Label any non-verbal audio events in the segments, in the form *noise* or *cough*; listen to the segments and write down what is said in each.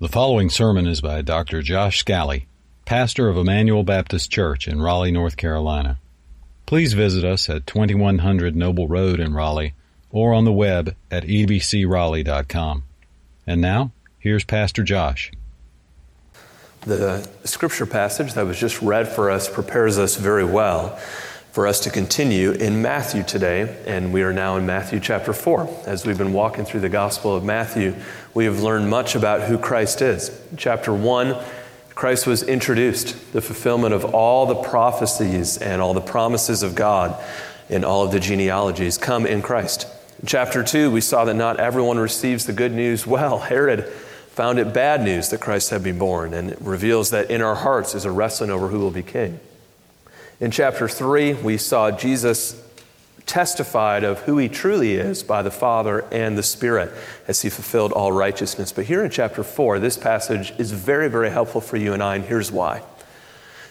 The following sermon is by Dr. Josh Scally, pastor of Emmanuel Baptist Church in Raleigh, North Carolina. Please visit us at 2100 Noble Road in Raleigh or on the web at ebcraleigh.com. And now, here's Pastor Josh. The scripture passage that was just read for us prepares us very well for us to continue in Matthew today, and we are now in Matthew chapter 4. As we've been walking through the Gospel of Matthew, we have learned much about who Christ is. Chapter 1, Christ was introduced, the fulfillment of all the prophecies and all the promises of God in all of the genealogies come in Christ. In chapter 2, we saw that not everyone receives the good news well. *laughs* Herod found it bad news that Christ had been born, and it reveals that in our hearts is a wrestling over who will be king. In chapter 3, we saw Jesus testified of who he truly is by the Father and the Spirit as he fulfilled all righteousness. But here in chapter 4, this passage is very, very helpful for you and I, and here's why.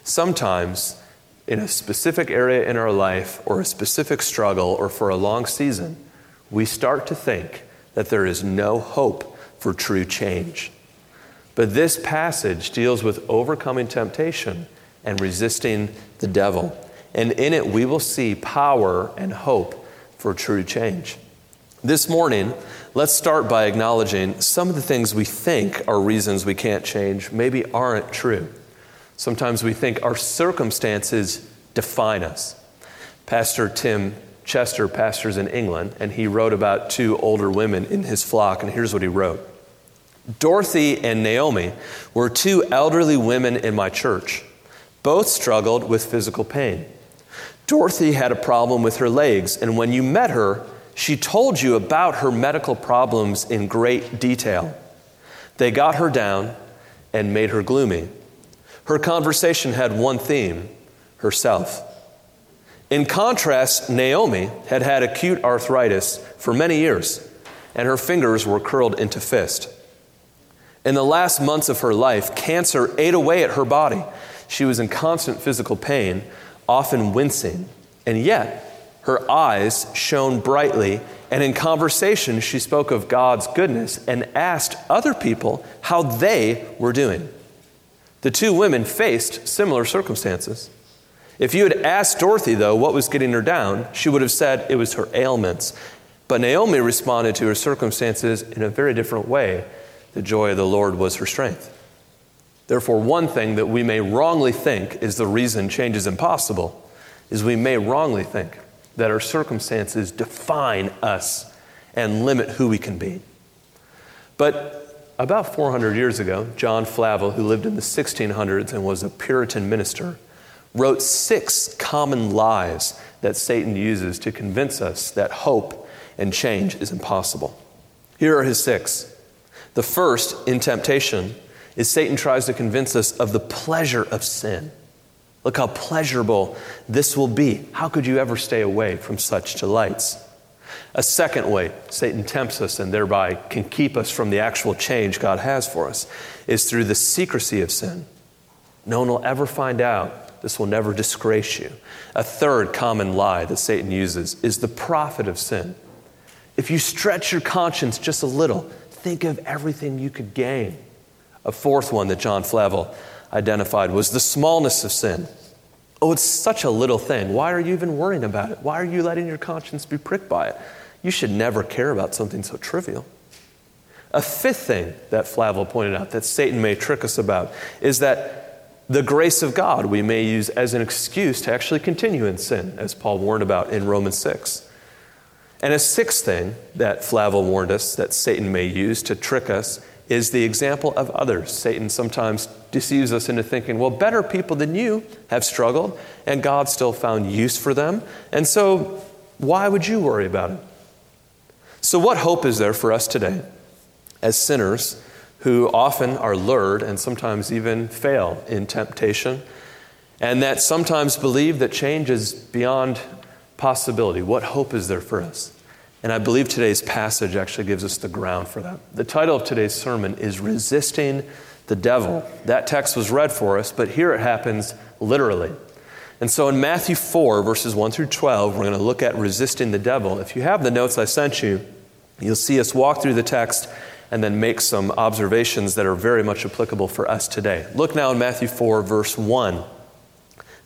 Sometimes, in a specific area in our life, or a specific struggle, or for a long season, we start to think that there is no hope for true change. But this passage deals with overcoming temptation and resisting the devil. And in it, we will see power and hope for true change. This morning, let's start by acknowledging some of the things we think are reasons we can't change maybe aren't true. Sometimes we think our circumstances define us. Pastor Tim Chester pastors in England, and he wrote about two older women in his flock, and here's what he wrote Dorothy and Naomi were two elderly women in my church. Both struggled with physical pain. Dorothy had a problem with her legs, and when you met her, she told you about her medical problems in great detail. They got her down and made her gloomy. Her conversation had one theme herself. In contrast, Naomi had had acute arthritis for many years, and her fingers were curled into fists. In the last months of her life, cancer ate away at her body she was in constant physical pain, often wincing, and yet her eyes shone brightly, and in conversation she spoke of God's goodness and asked other people how they were doing. The two women faced similar circumstances. If you had asked Dorothy, though, what was getting her down, she would have said it was her ailments. But Naomi responded to her circumstances in a very different way. The joy of the Lord was her strength. Therefore, one thing that we may wrongly think is the reason change is impossible is we may wrongly think that our circumstances define us and limit who we can be. But about 400 years ago, John Flavel, who lived in the 1600s and was a Puritan minister, wrote six common lies that Satan uses to convince us that hope and change is impossible. Here are his six. The first, in temptation, is Satan tries to convince us of the pleasure of sin. Look how pleasurable this will be. How could you ever stay away from such delights? A second way Satan tempts us and thereby can keep us from the actual change God has for us is through the secrecy of sin. No one will ever find out. This will never disgrace you. A third common lie that Satan uses is the profit of sin. If you stretch your conscience just a little, think of everything you could gain. A fourth one that John Flavel identified was the smallness of sin. Oh, it's such a little thing. Why are you even worrying about it? Why are you letting your conscience be pricked by it? You should never care about something so trivial. A fifth thing that Flavel pointed out that Satan may trick us about is that the grace of God we may use as an excuse to actually continue in sin, as Paul warned about in Romans 6. And a sixth thing that Flavel warned us that Satan may use to trick us is the example of others. Satan sometimes deceives us into thinking, well, better people than you have struggled, and God still found use for them. And so, why would you worry about it? So, what hope is there for us today as sinners who often are lured and sometimes even fail in temptation, and that sometimes believe that change is beyond possibility? What hope is there for us? And I believe today's passage actually gives us the ground for that. The title of today's sermon is Resisting the Devil. That text was read for us, but here it happens literally. And so in Matthew 4, verses 1 through 12, we're going to look at resisting the devil. If you have the notes I sent you, you'll see us walk through the text and then make some observations that are very much applicable for us today. Look now in Matthew 4, verse 1.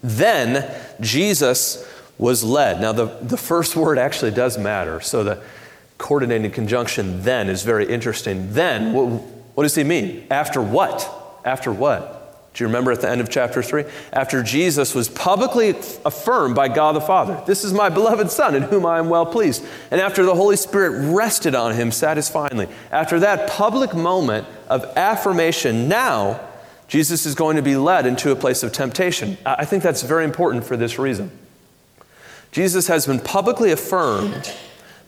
Then Jesus was led. Now, the, the first word actually does matter. So the coordinating conjunction then is very interesting. Then, what, what does he mean? After what? After what? Do you remember at the end of chapter 3? After Jesus was publicly affirmed by God the Father, This is my beloved Son in whom I am well pleased. And after the Holy Spirit rested on him satisfyingly, after that public moment of affirmation, now Jesus is going to be led into a place of temptation. I think that's very important for this reason. Jesus has been publicly affirmed,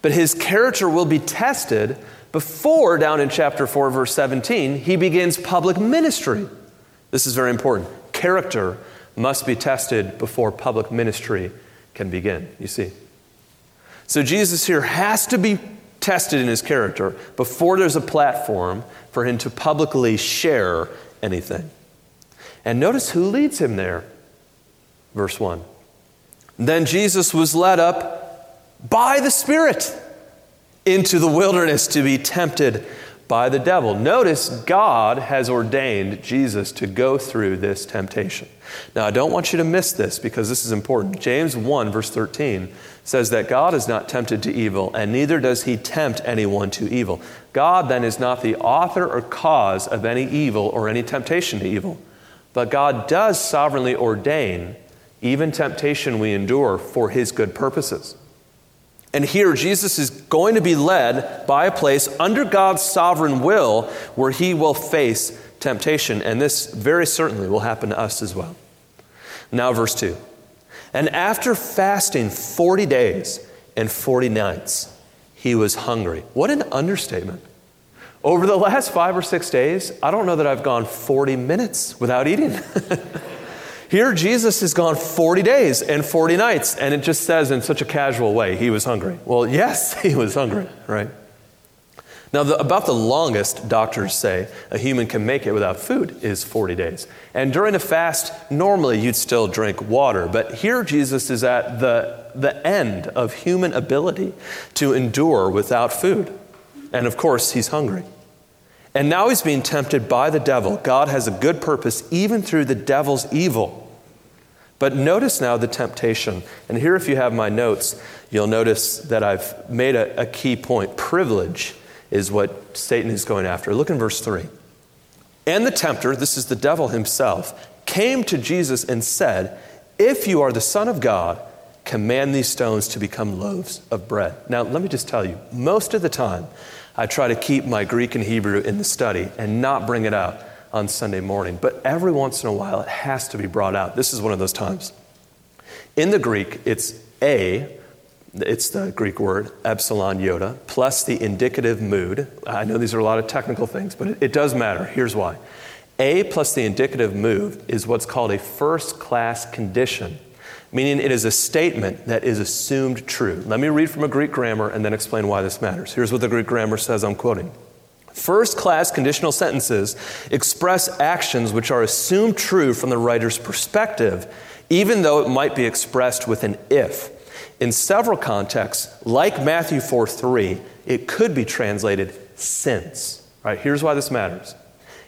but his character will be tested before, down in chapter 4, verse 17, he begins public ministry. This is very important. Character must be tested before public ministry can begin, you see. So Jesus here has to be tested in his character before there's a platform for him to publicly share anything. And notice who leads him there. Verse 1. Then Jesus was led up by the Spirit into the wilderness to be tempted by the devil. Notice God has ordained Jesus to go through this temptation. Now, I don't want you to miss this because this is important. James 1, verse 13 says that God is not tempted to evil, and neither does he tempt anyone to evil. God then is not the author or cause of any evil or any temptation to evil, but God does sovereignly ordain even temptation we endure for his good purposes. And here, Jesus is going to be led by a place under God's sovereign will where he will face temptation. And this very certainly will happen to us as well. Now, verse 2. And after fasting 40 days and 40 nights, he was hungry. What an understatement. Over the last five or six days, I don't know that I've gone 40 minutes without eating. *laughs* Here, Jesus has gone 40 days and 40 nights, and it just says in such a casual way, he was hungry. Well, yes, *laughs* he was hungry, right? Now, the, about the longest doctors say a human can make it without food is 40 days. And during a fast, normally you'd still drink water, but here Jesus is at the, the end of human ability to endure without food. And of course, he's hungry. And now he's being tempted by the devil. God has a good purpose even through the devil's evil. But notice now the temptation. And here, if you have my notes, you'll notice that I've made a, a key point. Privilege is what Satan is going after. Look in verse 3. And the tempter, this is the devil himself, came to Jesus and said, If you are the Son of God, command these stones to become loaves of bread. Now, let me just tell you, most of the time, I try to keep my Greek and Hebrew in the study and not bring it out on Sunday morning. But every once in a while, it has to be brought out. This is one of those times. In the Greek, it's a, it's the Greek word, epsilon iota, plus the indicative mood. I know these are a lot of technical things, but it, it does matter. Here's why. A plus the indicative mood is what's called a first class condition, meaning it is a statement that is assumed true. Let me read from a Greek grammar and then explain why this matters. Here's what the Greek grammar says I'm quoting. First class conditional sentences express actions which are assumed true from the writer's perspective, even though it might be expressed with an if. In several contexts, like Matthew 4 3, it could be translated since. Right, here's why this matters.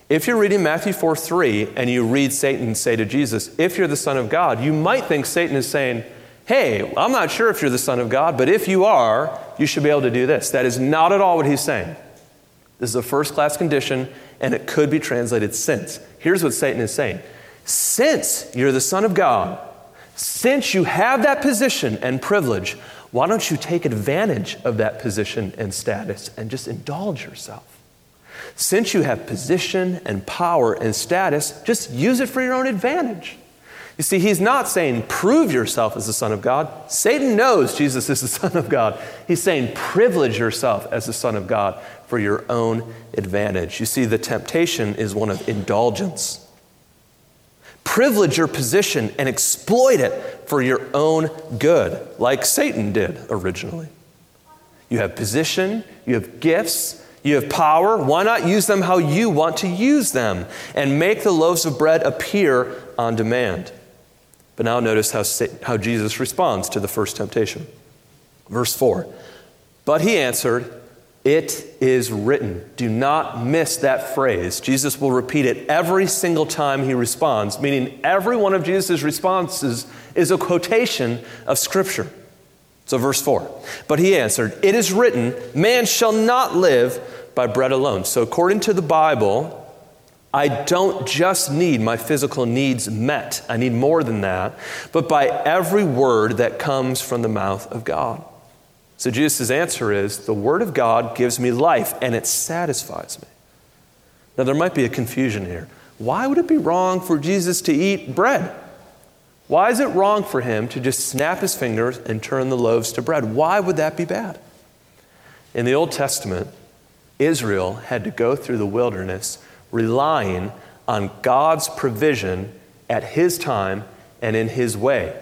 If you're reading Matthew 4 3 and you read Satan say to Jesus, If you're the Son of God, you might think Satan is saying, Hey, I'm not sure if you're the Son of God, but if you are, you should be able to do this. That is not at all what he's saying. This is a first class condition, and it could be translated since. Here's what Satan is saying Since you're the Son of God, since you have that position and privilege, why don't you take advantage of that position and status and just indulge yourself? Since you have position and power and status, just use it for your own advantage. You see, he's not saying prove yourself as the Son of God. Satan knows Jesus is the *laughs* Son of God. He's saying privilege yourself as the Son of God for your own advantage. You see, the temptation is one of indulgence. Privilege your position and exploit it for your own good, like Satan did originally. You have position, you have gifts, you have power. Why not use them how you want to use them and make the loaves of bread appear on demand? But now notice how, how Jesus responds to the first temptation. Verse 4 But he answered, It is written. Do not miss that phrase. Jesus will repeat it every single time he responds, meaning every one of Jesus' responses is a quotation of Scripture. So, verse 4 But he answered, It is written, Man shall not live by bread alone. So, according to the Bible, I don't just need my physical needs met, I need more than that, but by every word that comes from the mouth of God. So, Jesus' answer is the Word of God gives me life and it satisfies me. Now, there might be a confusion here. Why would it be wrong for Jesus to eat bread? Why is it wrong for him to just snap his fingers and turn the loaves to bread? Why would that be bad? In the Old Testament, Israel had to go through the wilderness relying on God's provision at his time and in his way.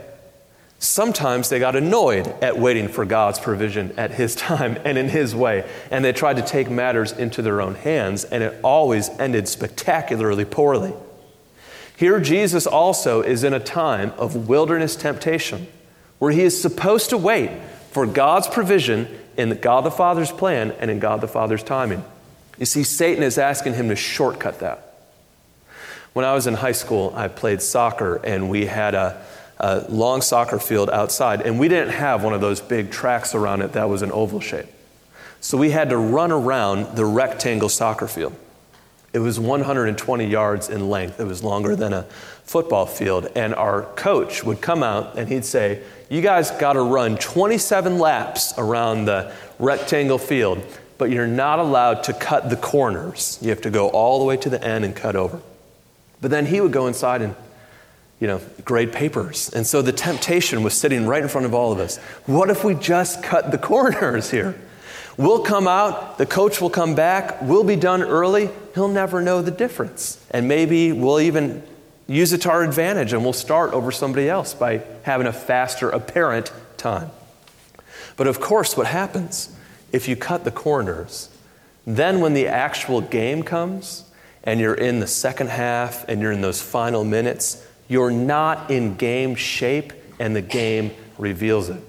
Sometimes they got annoyed at waiting for God's provision at His time and in His way, and they tried to take matters into their own hands, and it always ended spectacularly poorly. Here, Jesus also is in a time of wilderness temptation where He is supposed to wait for God's provision in God the Father's plan and in God the Father's timing. You see, Satan is asking him to shortcut that. When I was in high school, I played soccer, and we had a a long soccer field outside, and we didn't have one of those big tracks around it that was an oval shape. So we had to run around the rectangle soccer field. It was 120 yards in length. It was longer than a football field. And our coach would come out and he'd say, You guys got to run 27 laps around the rectangle field, but you're not allowed to cut the corners. You have to go all the way to the end and cut over. But then he would go inside and you know, grade papers. And so the temptation was sitting right in front of all of us. What if we just cut the *laughs* corners here? We'll come out, the coach will come back, we'll be done early, he'll never know the difference. And maybe we'll even use it to our advantage and we'll start over somebody else by having a faster apparent time. But of course, what happens if you cut the corners, then when the actual game comes and you're in the second half and you're in those final minutes, you're not in game shape, and the game reveals it.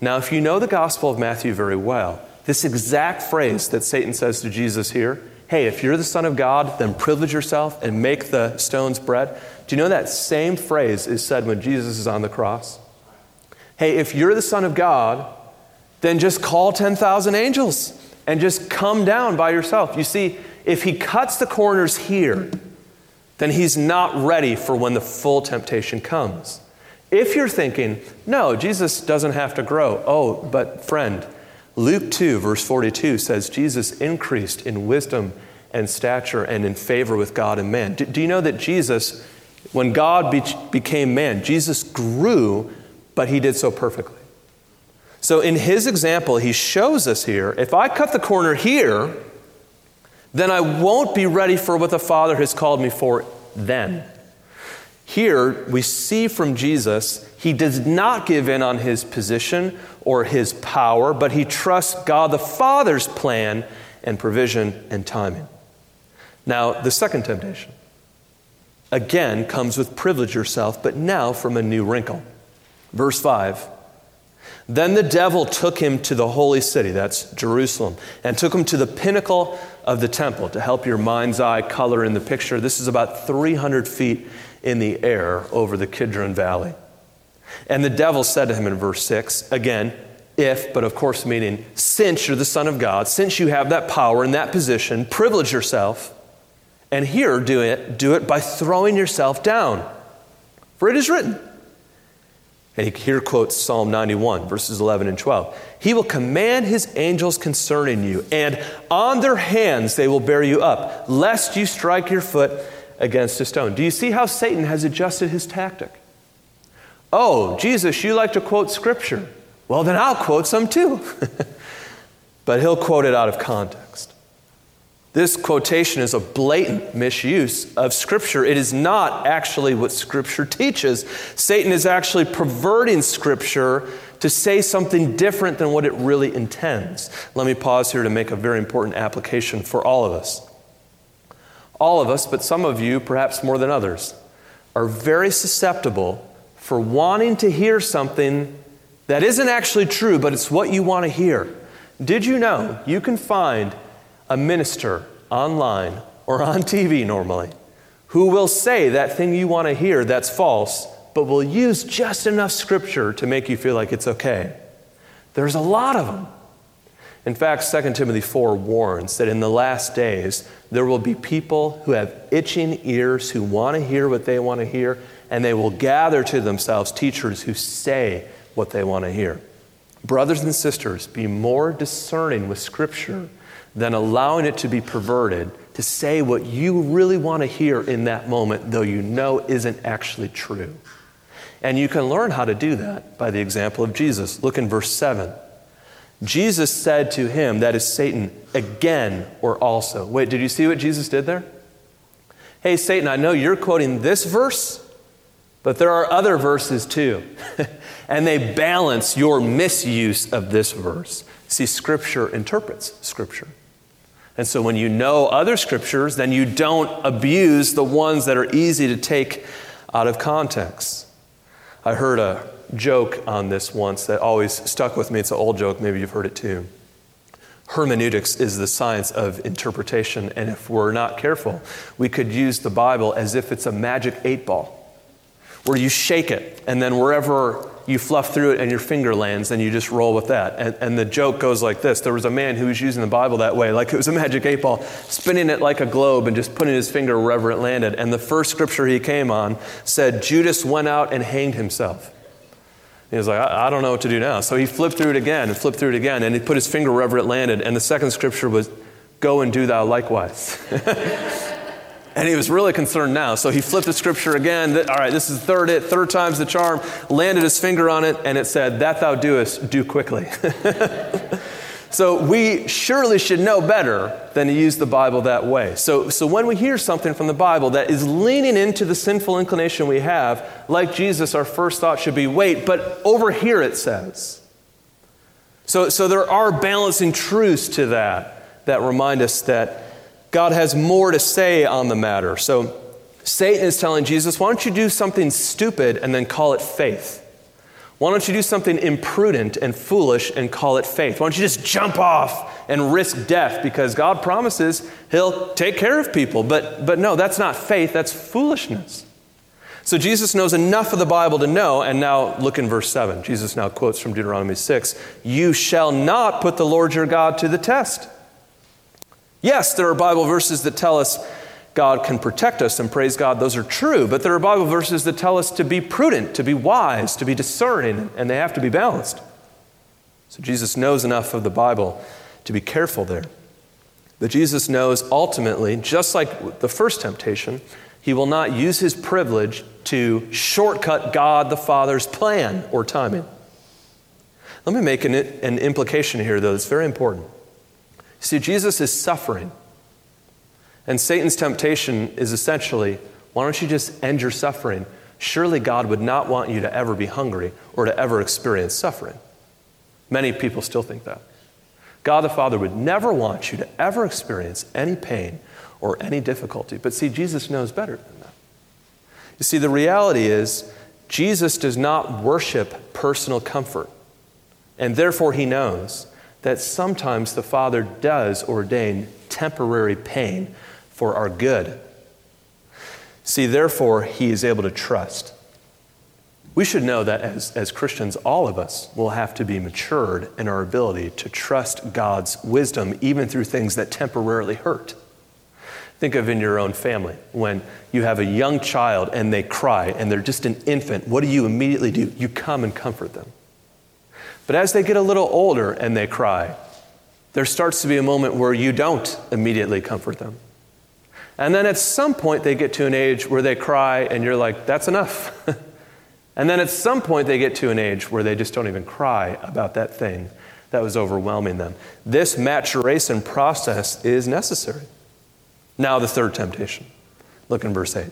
Now, if you know the Gospel of Matthew very well, this exact phrase that Satan says to Jesus here hey, if you're the Son of God, then privilege yourself and make the stones bread. Do you know that same phrase is said when Jesus is on the cross? Hey, if you're the Son of God, then just call 10,000 angels and just come down by yourself. You see, if he cuts the corners here, then he's not ready for when the full temptation comes. If you're thinking, no, Jesus doesn't have to grow. Oh, but friend, Luke 2, verse 42 says Jesus increased in wisdom and stature and in favor with God and man. Do, do you know that Jesus, when God be, became man, Jesus grew, but he did so perfectly? So in his example, he shows us here if I cut the corner here, then I won't be ready for what the Father has called me for then. Here, we see from Jesus, he does not give in on his position or his power, but he trusts God the Father's plan and provision and timing. Now, the second temptation, again, comes with privilege yourself, but now from a new wrinkle. Verse 5 Then the devil took him to the holy city, that's Jerusalem, and took him to the pinnacle of the temple to help your mind's eye color in the picture. This is about 300 feet in the air over the Kidron Valley. And the devil said to him in verse 6, again, if, but of course meaning since you're the Son of God, since you have that power and that position, privilege yourself. And here, do it, do it by throwing yourself down. For it is written, and he here quotes Psalm 91, verses 11 and 12. He will command his angels concerning you, and on their hands they will bear you up, lest you strike your foot against a stone. Do you see how Satan has adjusted his tactic? Oh, Jesus, you like to quote scripture. Well, then I'll quote some too. *laughs* but he'll quote it out of context. This quotation is a blatant misuse of Scripture. It is not actually what Scripture teaches. Satan is actually perverting Scripture to say something different than what it really intends. Let me pause here to make a very important application for all of us. All of us, but some of you, perhaps more than others, are very susceptible for wanting to hear something that isn't actually true, but it's what you want to hear. Did you know you can find a minister online or on TV normally who will say that thing you want to hear that's false, but will use just enough scripture to make you feel like it's okay? There's a lot of them. In fact, 2 Timothy 4 warns that in the last days there will be people who have itching ears who want to hear what they want to hear, and they will gather to themselves teachers who say what they want to hear. Brothers and sisters, be more discerning with Scripture than allowing it to be perverted to say what you really want to hear in that moment, though you know isn't actually true. And you can learn how to do that by the example of Jesus. Look in verse 7. Jesus said to him, that is Satan, again or also. Wait, did you see what Jesus did there? Hey, Satan, I know you're quoting this verse, but there are other verses too. *laughs* and they balance your misuse of this verse. See, Scripture interprets Scripture. And so when you know other Scriptures, then you don't abuse the ones that are easy to take out of context. I heard a joke on this once that always stuck with me. It's an old joke, maybe you've heard it too. Hermeneutics is the science of interpretation, and if we're not careful, we could use the Bible as if it's a magic eight ball, where you shake it, and then wherever you fluff through it and your finger lands, and you just roll with that. And, and, the joke goes like this There was a man who was using the Bible that way, like it was a magic eight ball, spinning it like a globe and just putting his finger wherever it landed. And the first scripture he came on said, Judas went out and hanged himself. He was like, I, I, don't know what to do now. So he flipped through it again and flipped through it again, and he put his finger wherever it landed. And the second scripture was, Go and do thou likewise. *laughs* and he was really concerned now. So he flipped the scripture again. All right, this is third it, third time's the charm. Landed his finger on it, and it said, That thou doest, do quickly. *laughs* So we surely should know better than to use the Bible that way. So, so when we hear something from the Bible that is leaning into the sinful inclination we have, like Jesus, our first thought should be wait, but over here it says. So, so there are balancing truths to that that remind us that God has more to say on the matter. So Satan is telling Jesus, why don't you do something stupid and then call it faith? Why don't you do something imprudent and foolish and call it faith? Why don't you just jump off and risk death because God promises He'll take care of people? But, but no, that's not faith, that's foolishness. So Jesus knows enough of the Bible to know, and now look in verse 7. Jesus now quotes from Deuteronomy 6 You shall not put the Lord your God to the test. Yes, there are Bible verses that tell us God can protect us, and praise God, those are true. But there are Bible verses that tell us to be prudent, to be wise, to be discerning, and they have to be balanced. So Jesus knows enough of the Bible to be careful there. But Jesus knows ultimately, just like the first temptation, he will not use his privilege to shortcut God the Father's plan or timing. Let me make an, an implication here, though, that's very important. See, Jesus is suffering and Satan's temptation is essentially why don't you just end your suffering? Surely God would not want you to ever be hungry or to ever experience suffering. Many people still think that. God the Father would never want you to ever experience any pain or any difficulty. But see, Jesus knows better than that. You see, the reality is, Jesus does not worship personal comfort. And therefore, he knows that sometimes the Father does ordain temporary pain for our good. See, therefore, he is able to trust. We should know that as, as Christians, all of us will have to be matured in our ability to trust God's wisdom, even through things that temporarily hurt. Think of in your own family when you have a young child and they cry and they're just an infant. What do you immediately do? You come and comfort them. But as they get a little older and they cry, there starts to be a moment where you don't immediately comfort them. And then at some point, they get to an age where they cry, and you're like, that's enough. *laughs* and then at some point, they get to an age where they just don't even cry about that thing that was overwhelming them. This maturation process is necessary. Now, the third temptation. Look in verse 8.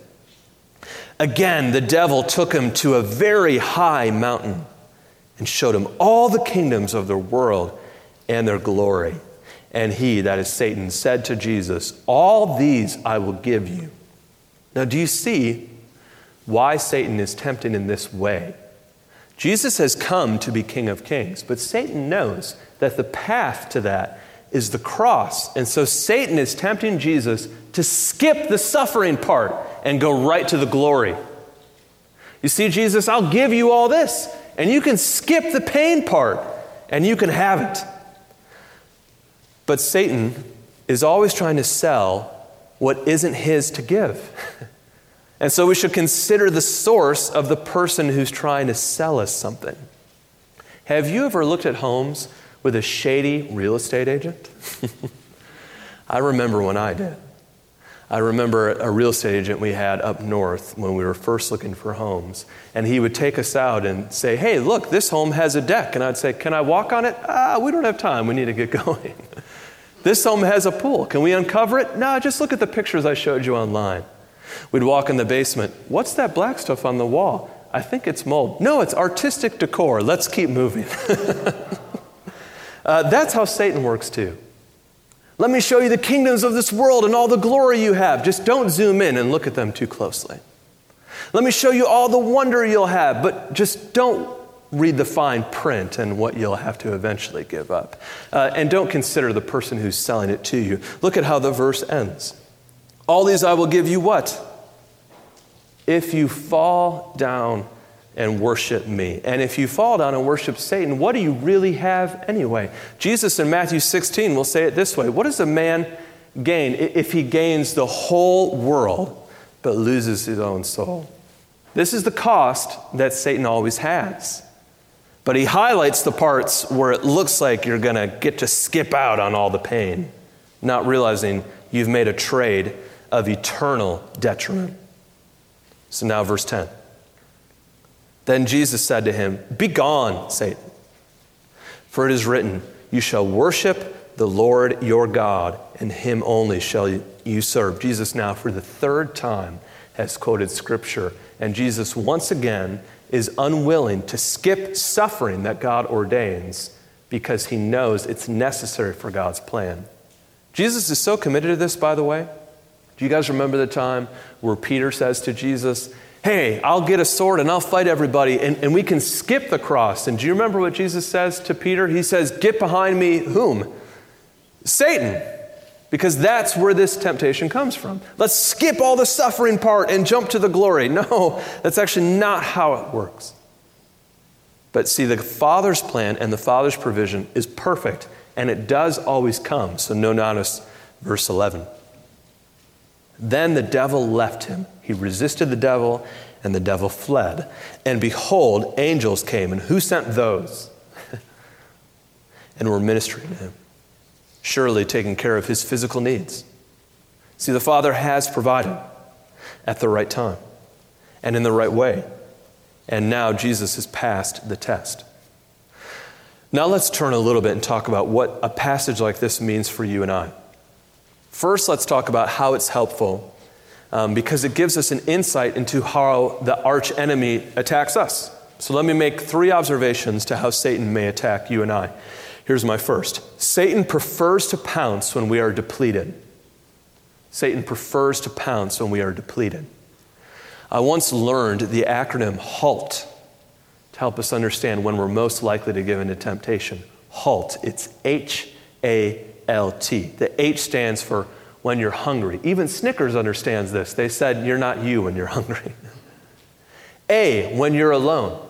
Again, the devil took him to a very high mountain and showed him all the kingdoms of the world and their glory. And he, that is Satan, said to Jesus, All these I will give you. Now, do you see why Satan is tempted in this way? Jesus has come to be King of Kings, but Satan knows that the path to that is the cross. And so Satan is tempting Jesus to skip the suffering part and go right to the glory. You see, Jesus, I'll give you all this, and you can skip the pain part, and you can have it. But Satan is always trying to sell what isn't his to give. *laughs* And so we should consider the source of the person who's trying to sell us something. Have you ever looked at homes with a shady real estate agent? *laughs* I remember when I did. I remember a real estate agent we had up north when we were first looking for homes. And he would take us out and say, Hey, look, this home has a deck. And I'd say, Can I walk on it? Ah, we don't have time. We need to get *laughs* going. this home has a pool. Can we uncover it? No, just look at the pictures I showed you online. We'd walk in the basement. What's that black stuff on the wall? I think it's mold. No, it's artistic decor. Let's keep moving. *laughs* uh, that's how Satan works too. Let me show you the kingdoms of this world and all the glory you have. Just don't zoom in and look at them too closely. Let me show you all the wonder you'll have, but just don't read the fine print and what you'll have to eventually give up. Uh, and don't consider the person who's selling it to you. Look at how the verse ends. All these I will give you what? If you fall down and worship me. And if you fall down and worship Satan, what do you really have anyway? Jesus in Matthew 16 will say it this way What does a man gain if he gains the whole world but loses his own soul? This is the cost that Satan always has. But he highlights the parts where it looks like you're going to get to skip out on all the pain, not realizing you've made a trade of eternal detriment. So now, verse 10. Then Jesus said to him, Begone, Satan. For it is written, You shall worship the Lord your God, and him only shall you serve. Jesus, now for the third time, has quoted scripture, and Jesus once again is unwilling to skip suffering that God ordains because he knows it's necessary for God's plan. Jesus is so committed to this, by the way. Do you guys remember the time where Peter says to Jesus, hey, I'll get a sword and I'll fight everybody, and, and we can skip the cross. And do you remember what Jesus says to Peter? He says, Get behind me, whom? Satan. Because that's where this temptation comes from. Let's skip all the suffering part and jump to the glory. *laughs* No, that's actually not how it works. But see, the Father's plan and the Father's provision is perfect, and it does always come. So, no, notice verse 11. Then the devil left him. He resisted the devil, and the devil fled. And behold, angels came. And who sent those? *laughs* and were ministering to him, surely taking care of his physical needs. See, the Father has provided at the right time and in the right way. And now Jesus has passed the test. Now let's turn a little bit and talk about what a passage like this means for you and I. First, let's talk about how it's helpful um, because it gives us an insight into how the arch enemy attacks us. So let me make three observations to how Satan may attack you and I. Here's my first Satan prefers to pounce when we are depleted. Satan prefers to pounce when we are depleted. I once learned the acronym HALT to help us understand when we're most likely to give into temptation. HALT. It's H A L T. The H stands for when you're hungry. Even Snickers understands this. They said, You're not you when you're *laughs* hungry. A, when you're alone.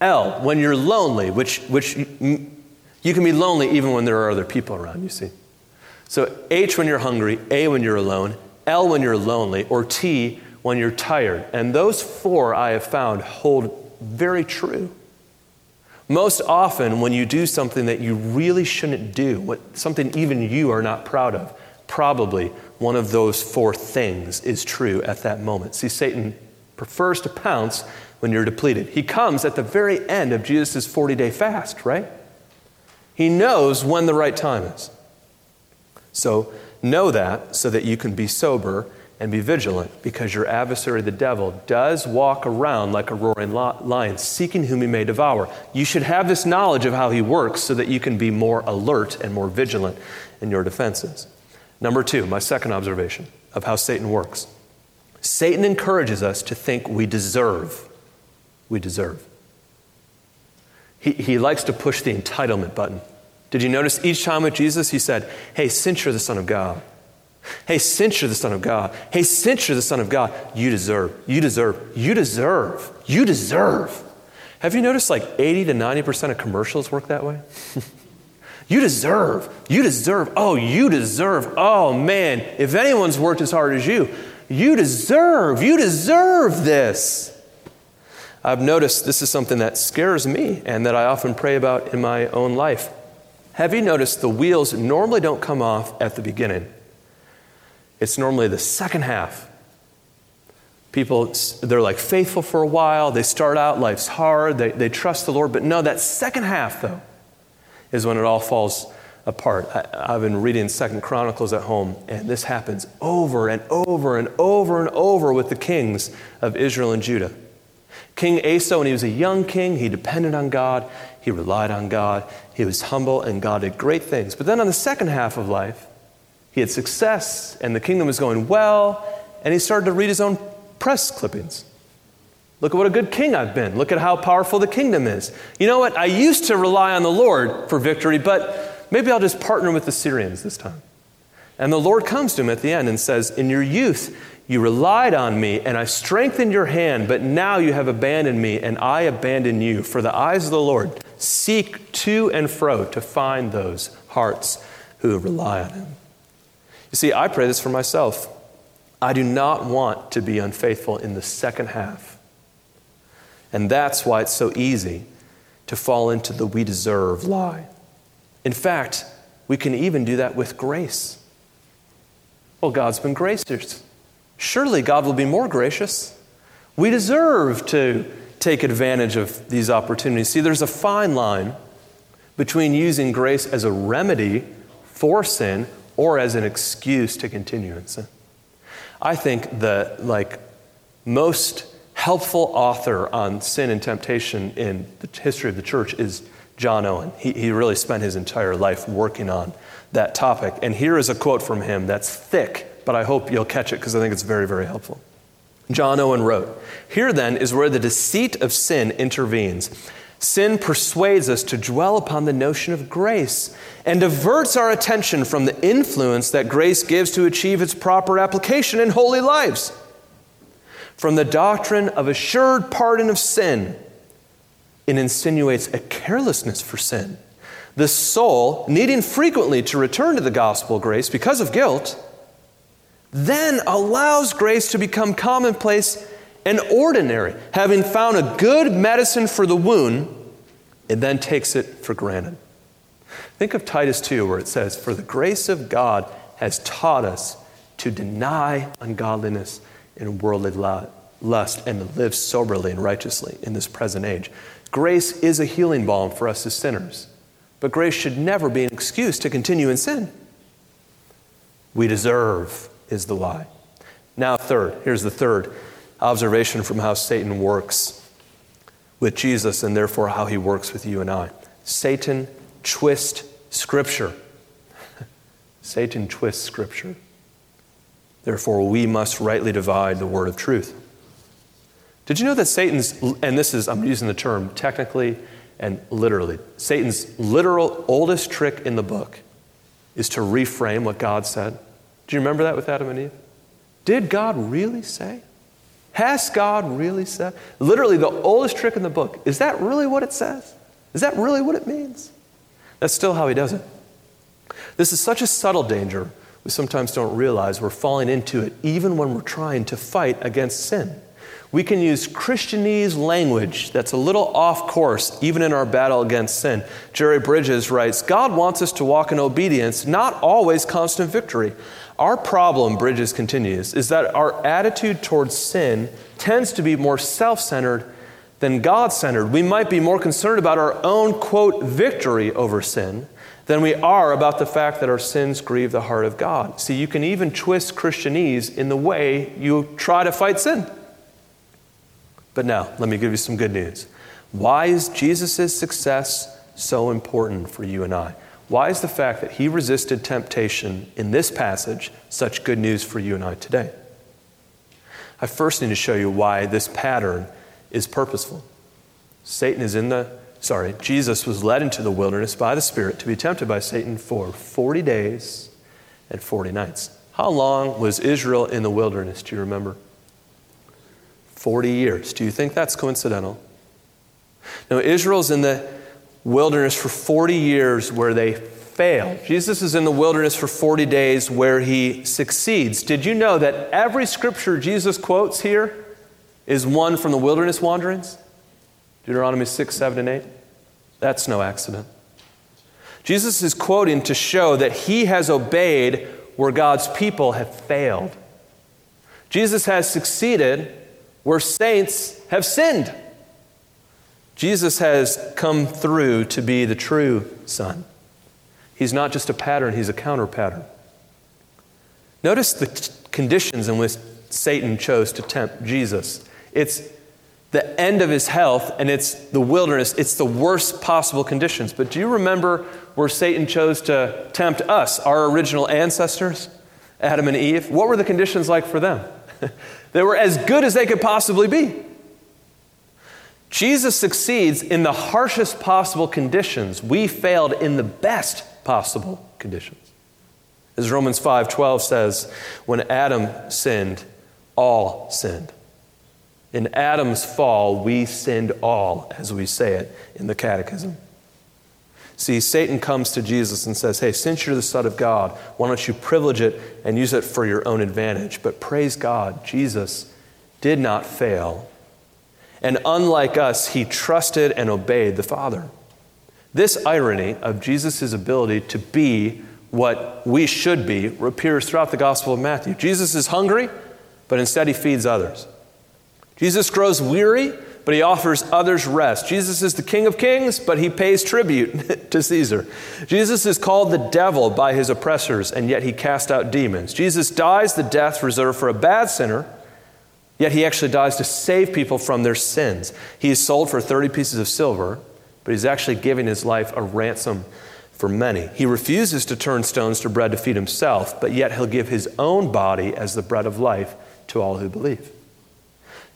L, when you're lonely, which, which you can be lonely even when there are other people around, you see. So H, when you're hungry, A, when you're alone, L, when you're lonely, or T, when you're tired. And those four I have found hold very true. Most often, when you do something that you really shouldn't do, what, something even you are not proud of, probably one of those four things is true at that moment. See, Satan prefers to pounce when you're depleted. He comes at the very end of Jesus' 40 day fast, right? He knows when the right time is. So, know that so that you can be sober and be vigilant because your adversary, the devil, does walk around like a roaring lion, seeking whom he may devour. You should have this knowledge of how he works so that you can be more alert and more vigilant in your defenses. Number two, my second observation of how Satan works Satan encourages us to think we deserve. We deserve. He, he likes to push the entitlement button. Did you notice each time with Jesus, he said, Hey, since you're the Son of God, hey, since you're the Son of God, hey, since you're the Son of God, you deserve, you deserve, you deserve, you deserve. Have you noticed like 80 to 90% of commercials work that way? *laughs* you deserve, you deserve, oh, you deserve, oh man, if anyone's worked as hard as you, you deserve, you deserve this. I've noticed this is something that scares me and that I often pray about in my own life. Have you noticed the wheels normally don't come off at the beginning? It's normally the second half. People, they're like faithful for a while. They start out, life's hard. They, they trust the Lord. But no, that second half, though, is when it all falls apart. I, have been reading Second Chronicles at home, and this happens over and over and over and over with the kings of Israel and Judah. King Asa, when he was a young king, he depended on God, he relied on God, he was humble, and God did great things. But then on the second half of life, he had success, and the kingdom was going well, and he started to read his own press clippings. Look at what a good king I've been. Look at how powerful the kingdom is. You know what? I used to rely on the Lord for victory, but maybe I'll just partner with the Syrians this time. And the Lord comes to him at the end and says, In your youth, you relied on me, and I strengthened your hand, but now you have abandoned me, and I abandon you. For the eyes of the Lord seek to and fro to find those hearts who rely on him. You see, I pray this for myself. I do not want to be unfaithful in the second half. And that's why it's so easy to fall into the we deserve lie. In fact, we can even do that with grace. Well, God's been gracious. Surely God will be more gracious. We deserve to take advantage of these opportunities. See, there's a fine line between using grace as a remedy for sin or as an excuse to continue in sin. I think that, like most helpful author on sin and temptation in the history of the church is John Owen. He, he really spent his entire life working on that topic. And here is a quote from him that's thick but I hope you'll catch it because I think it's very, very helpful. John Owen wrote Here then is where the deceit of sin intervenes. Sin persuades us to dwell upon the notion of grace and diverts our attention from the influence that grace gives to achieve its proper application in holy lives. From the doctrine of assured pardon of sin, it insinuates a carelessness for sin. The soul, needing frequently to return to the gospel grace because of guilt, then allows grace to become commonplace and ordinary. Having found a good medicine for the wound, it then takes it for granted. Think of Titus 2, where it says, For the grace of God has taught us to deny ungodliness and worldly lust and to live soberly and righteously in this present age. Grace is a healing balm for us as sinners, but grace should never be an excuse to continue in sin. We deserve is the lie. Now, third, here's the third observation from how Satan works with Jesus and therefore how he works with you and I. Satan twists Scripture. *laughs* Satan twists Scripture. Therefore, we must rightly divide the word of truth. Did you know that Satan's, and this is, I'm using the term technically and literally, Satan's literal oldest trick in the book is to reframe what God said? Do you remember that with Adam and Eve? Did God really say? Has God really said? Literally, the oldest trick in the book. Is that really what it says? Is that really what it means? That's still how he does it. This is such a subtle danger, we sometimes don't realize we're falling into it even when we're trying to fight against sin. We can use Christianese language that's a little off course, even in our battle against sin. Jerry Bridges writes God wants us to walk in obedience, not always constant victory. Our problem, Bridges continues, is that our attitude towards sin tends to be more self centered than God centered. We might be more concerned about our own, quote, victory over sin than we are about the fact that our sins grieve the heart of God. See, you can even twist Christianese in the way you try to fight sin. But now, let me give you some good news. Why is Jesus' success so important for you and I? Why is the fact that he resisted temptation in this passage such good news for you and I today? I first need to show you why this pattern is purposeful. Satan is in the sorry, Jesus was led into the wilderness by the Spirit to be tempted by Satan for 40 days and 40 nights. How long was Israel in the wilderness? Do you remember? 40 years. Do you think that's coincidental? Now, Israel's in the wilderness for 40 years where they fail. Jesus is in the wilderness for 40 days where he succeeds. Did you know that every scripture Jesus quotes here is one from the wilderness wanderings? Deuteronomy 6, 7, and 8. That's no accident. Jesus is quoting to show that he has obeyed where God's people have failed. Jesus has succeeded where saints have sinned. Jesus has come through to be the true Son. He's not just a pattern, he's a counter pattern. Notice the t- conditions in which Satan chose to tempt Jesus. It's the end of his health and it's the wilderness. It's the worst possible conditions. But do you remember where Satan chose to tempt us, our original ancestors, Adam and Eve? What were the conditions like for them? *laughs* they were as good as they could possibly be. Jesus succeeds in the harshest possible conditions. We failed in the best possible conditions. As Romans 5:12 says, when Adam sinned, all sinned. In Adam's fall, we sinned all, as we say it in the Catechism. See, Satan comes to Jesus and says, Hey, since you're the Son of God, why don't you privilege it and use it for your own advantage? But praise God, Jesus did not fail. And unlike us, he trusted and obeyed the Father. This irony of Jesus' ability to be what we should be appears throughout the Gospel of Matthew. Jesus is hungry, but instead he feeds others. Jesus grows weary, but he offers others rest. Jesus is the King of Kings, but he pays tribute *laughs* to Caesar. Jesus is called the devil by his oppressors, and yet he casts out demons. Jesus dies the death reserved for a bad sinner, yet he actually dies to save people from their sins. He is sold for 30 pieces of silver, but he's actually giving his life a ransom for many. He refuses to turn stones to bread to feed himself, but yet he'll give his own body as the bread of life to all who believe.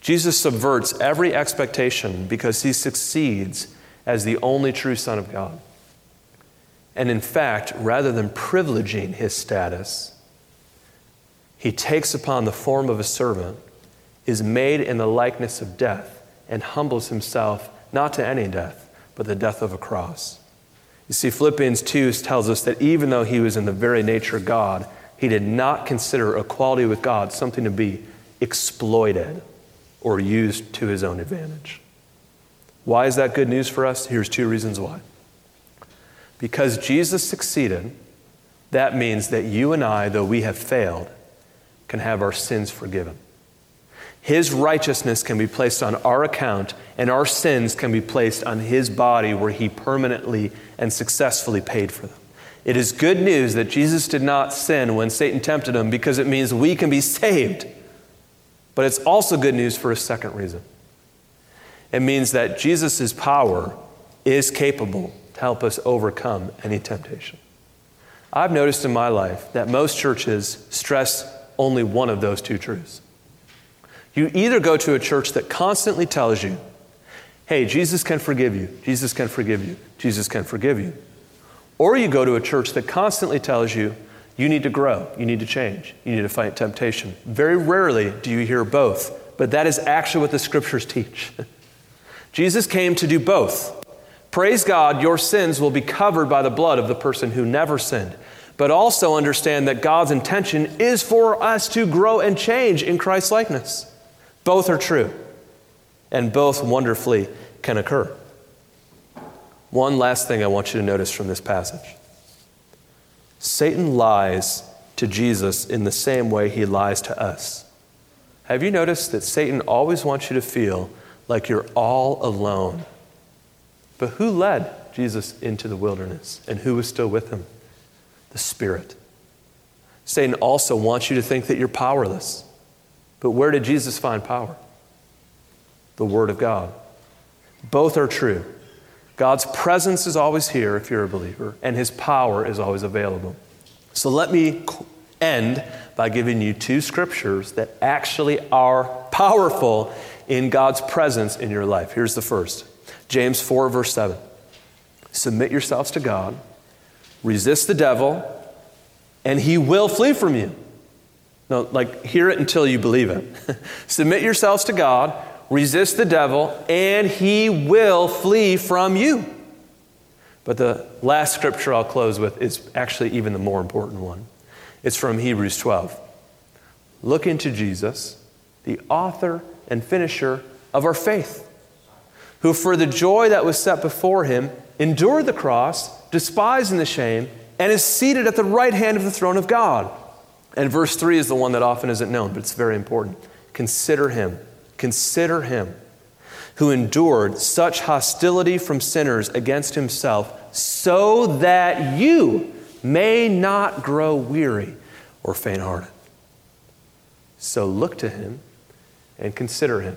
Jesus subverts every expectation because he succeeds as the only true Son of God. And in fact, rather than privileging his status, he takes upon the form of a servant, is made in the likeness of death, and humbles himself not to any death, but the death of a cross. You see, Philippians 2 tells us that even though he was in the very nature of God, he did not consider equality with God something to be exploited or used to his own advantage. Why is that good news for us? Here's two reasons why. Because Jesus succeeded, that means that you and I, though we have failed, can have our sins forgiven. His righteousness can be placed on our account, and our sins can be placed on His body where He permanently and successfully paid for them. It is good news that Jesus did not sin when Satan tempted him because it means we can be saved. But it's also good news for a second reason. It means that Jesus' power is capable to help us overcome any temptation. I've noticed in my life that most churches stress only one of those two truths. You either go to a church that constantly tells you, hey, Jesus can forgive you, Jesus can forgive you, Jesus can forgive you. Or you go to a church that constantly tells you, you need to grow. You need to change. You need to fight temptation. Very rarely do you hear both, but that is actually what the scriptures teach. *laughs* Jesus came to do both. Praise God, your sins will be covered by the blood of the person who never sinned. But also understand that God's intention is for us to grow and change in Christ's likeness. Both are true, and both wonderfully can occur. One last thing I want you to notice from this passage. Satan lies to Jesus in the same way he lies to us. Have you noticed that Satan always wants you to feel like you're all alone? But who led Jesus into the wilderness and who was still with him? The Spirit. Satan also wants you to think that you're powerless. But where did Jesus find power? The Word of God. Both are true. God's presence is always here if you're a believer, and His power is always available. So let me end by giving you two scriptures that actually are powerful in God's presence in your life. Here's the first James 4, verse 7. Submit yourselves to God, resist the devil, and he will flee from you. No, like, hear it until you believe it. *laughs* Submit yourselves to God, resist the devil, and he will flee from you. But the last scripture I'll close with is actually even the more important one. It's from Hebrews 12. Look into Jesus, the author and finisher of our faith, who for the joy that was set before him endured the cross, despising the shame, and is seated at the right hand of the throne of God. And verse 3 is the one that often isn't known, but it's very important. Consider him. Consider him who endured such hostility from sinners against himself, so that you may not grow weary or faint hearted. So look to him and consider him.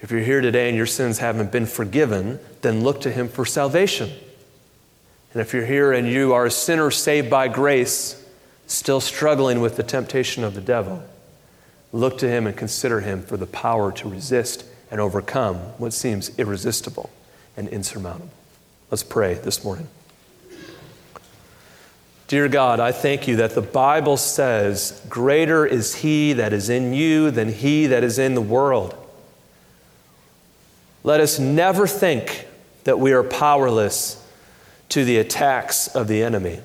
If you're here today and your sins haven't been forgiven, then look to him for salvation. And if you're here and you are a sinner saved by grace, still struggling with the temptation of the devil, look to him and consider him for the power to resist and overcome what seems irresistible and insurmountable. Let's pray this morning. Dear God, I thank you that the Bible says, Greater is he that is in you than he that is in the world. Let us never think that we are powerless to the attacks of the enemy.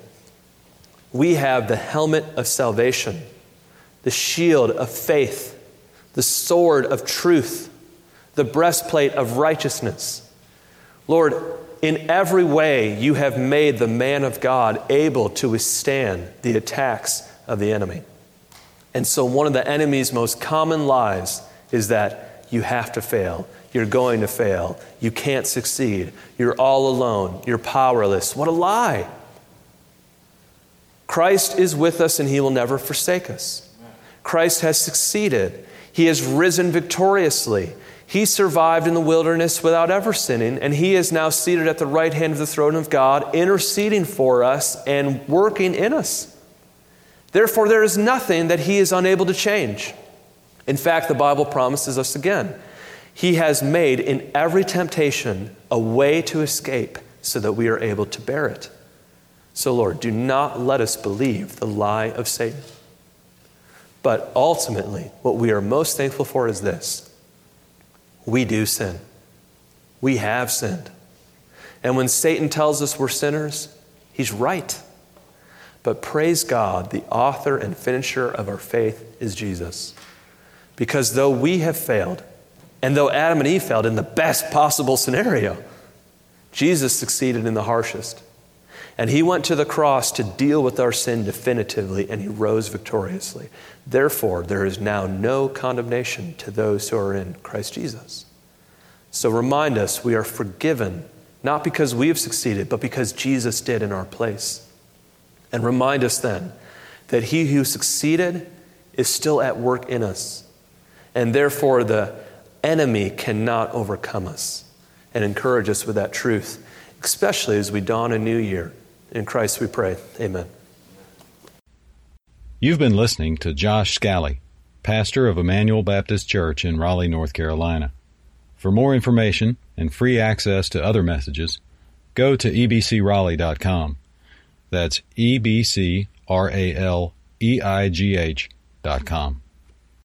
We have the helmet of salvation, the shield of faith, the sword of truth the breastplate of righteousness. Lord, in every way you have made the man of God able to withstand the attacks of the enemy. And so, one of the enemy's most common lies is that you have to fail. You're going to fail. You can't succeed. You're all alone. You're powerless. What a lie. Christ is with us and he will never forsake us. Christ has succeeded. He has risen victoriously. He survived in the wilderness without ever sinning, and he is now seated at the right hand of the throne of God, interceding for us and working in us. Therefore, there is nothing that he is unable to change. In fact, the Bible promises us again He has made in every temptation a way to escape so that we are able to bear it. So, Lord, do not let us believe the lie of Satan. But ultimately, what we are most thankful for is this we do sin. We have sinned. And when Satan tells us we're sinners, he's right. But praise God, the author and finisher of our faith is Jesus. Because though we have failed, and though Adam and Eve failed in the best possible scenario, Jesus succeeded in the harshest. And he went to the cross to deal with our sin definitively, and he rose victoriously. Therefore, there is now no condemnation to those who are in Christ Jesus. So remind us we are forgiven, not because we have succeeded, but because Jesus did in our place. And remind us then that he who succeeded is still at work in us. And therefore, the enemy cannot overcome us. And encourage us with that truth, especially as we dawn a new year. In Christ we pray. Amen. You've been listening to Josh Scally, pastor of Emmanuel Baptist Church in Raleigh, North Carolina. For more information and free access to other messages, go to ebcraleigh.com. That's E B C R A L E I G H dot com.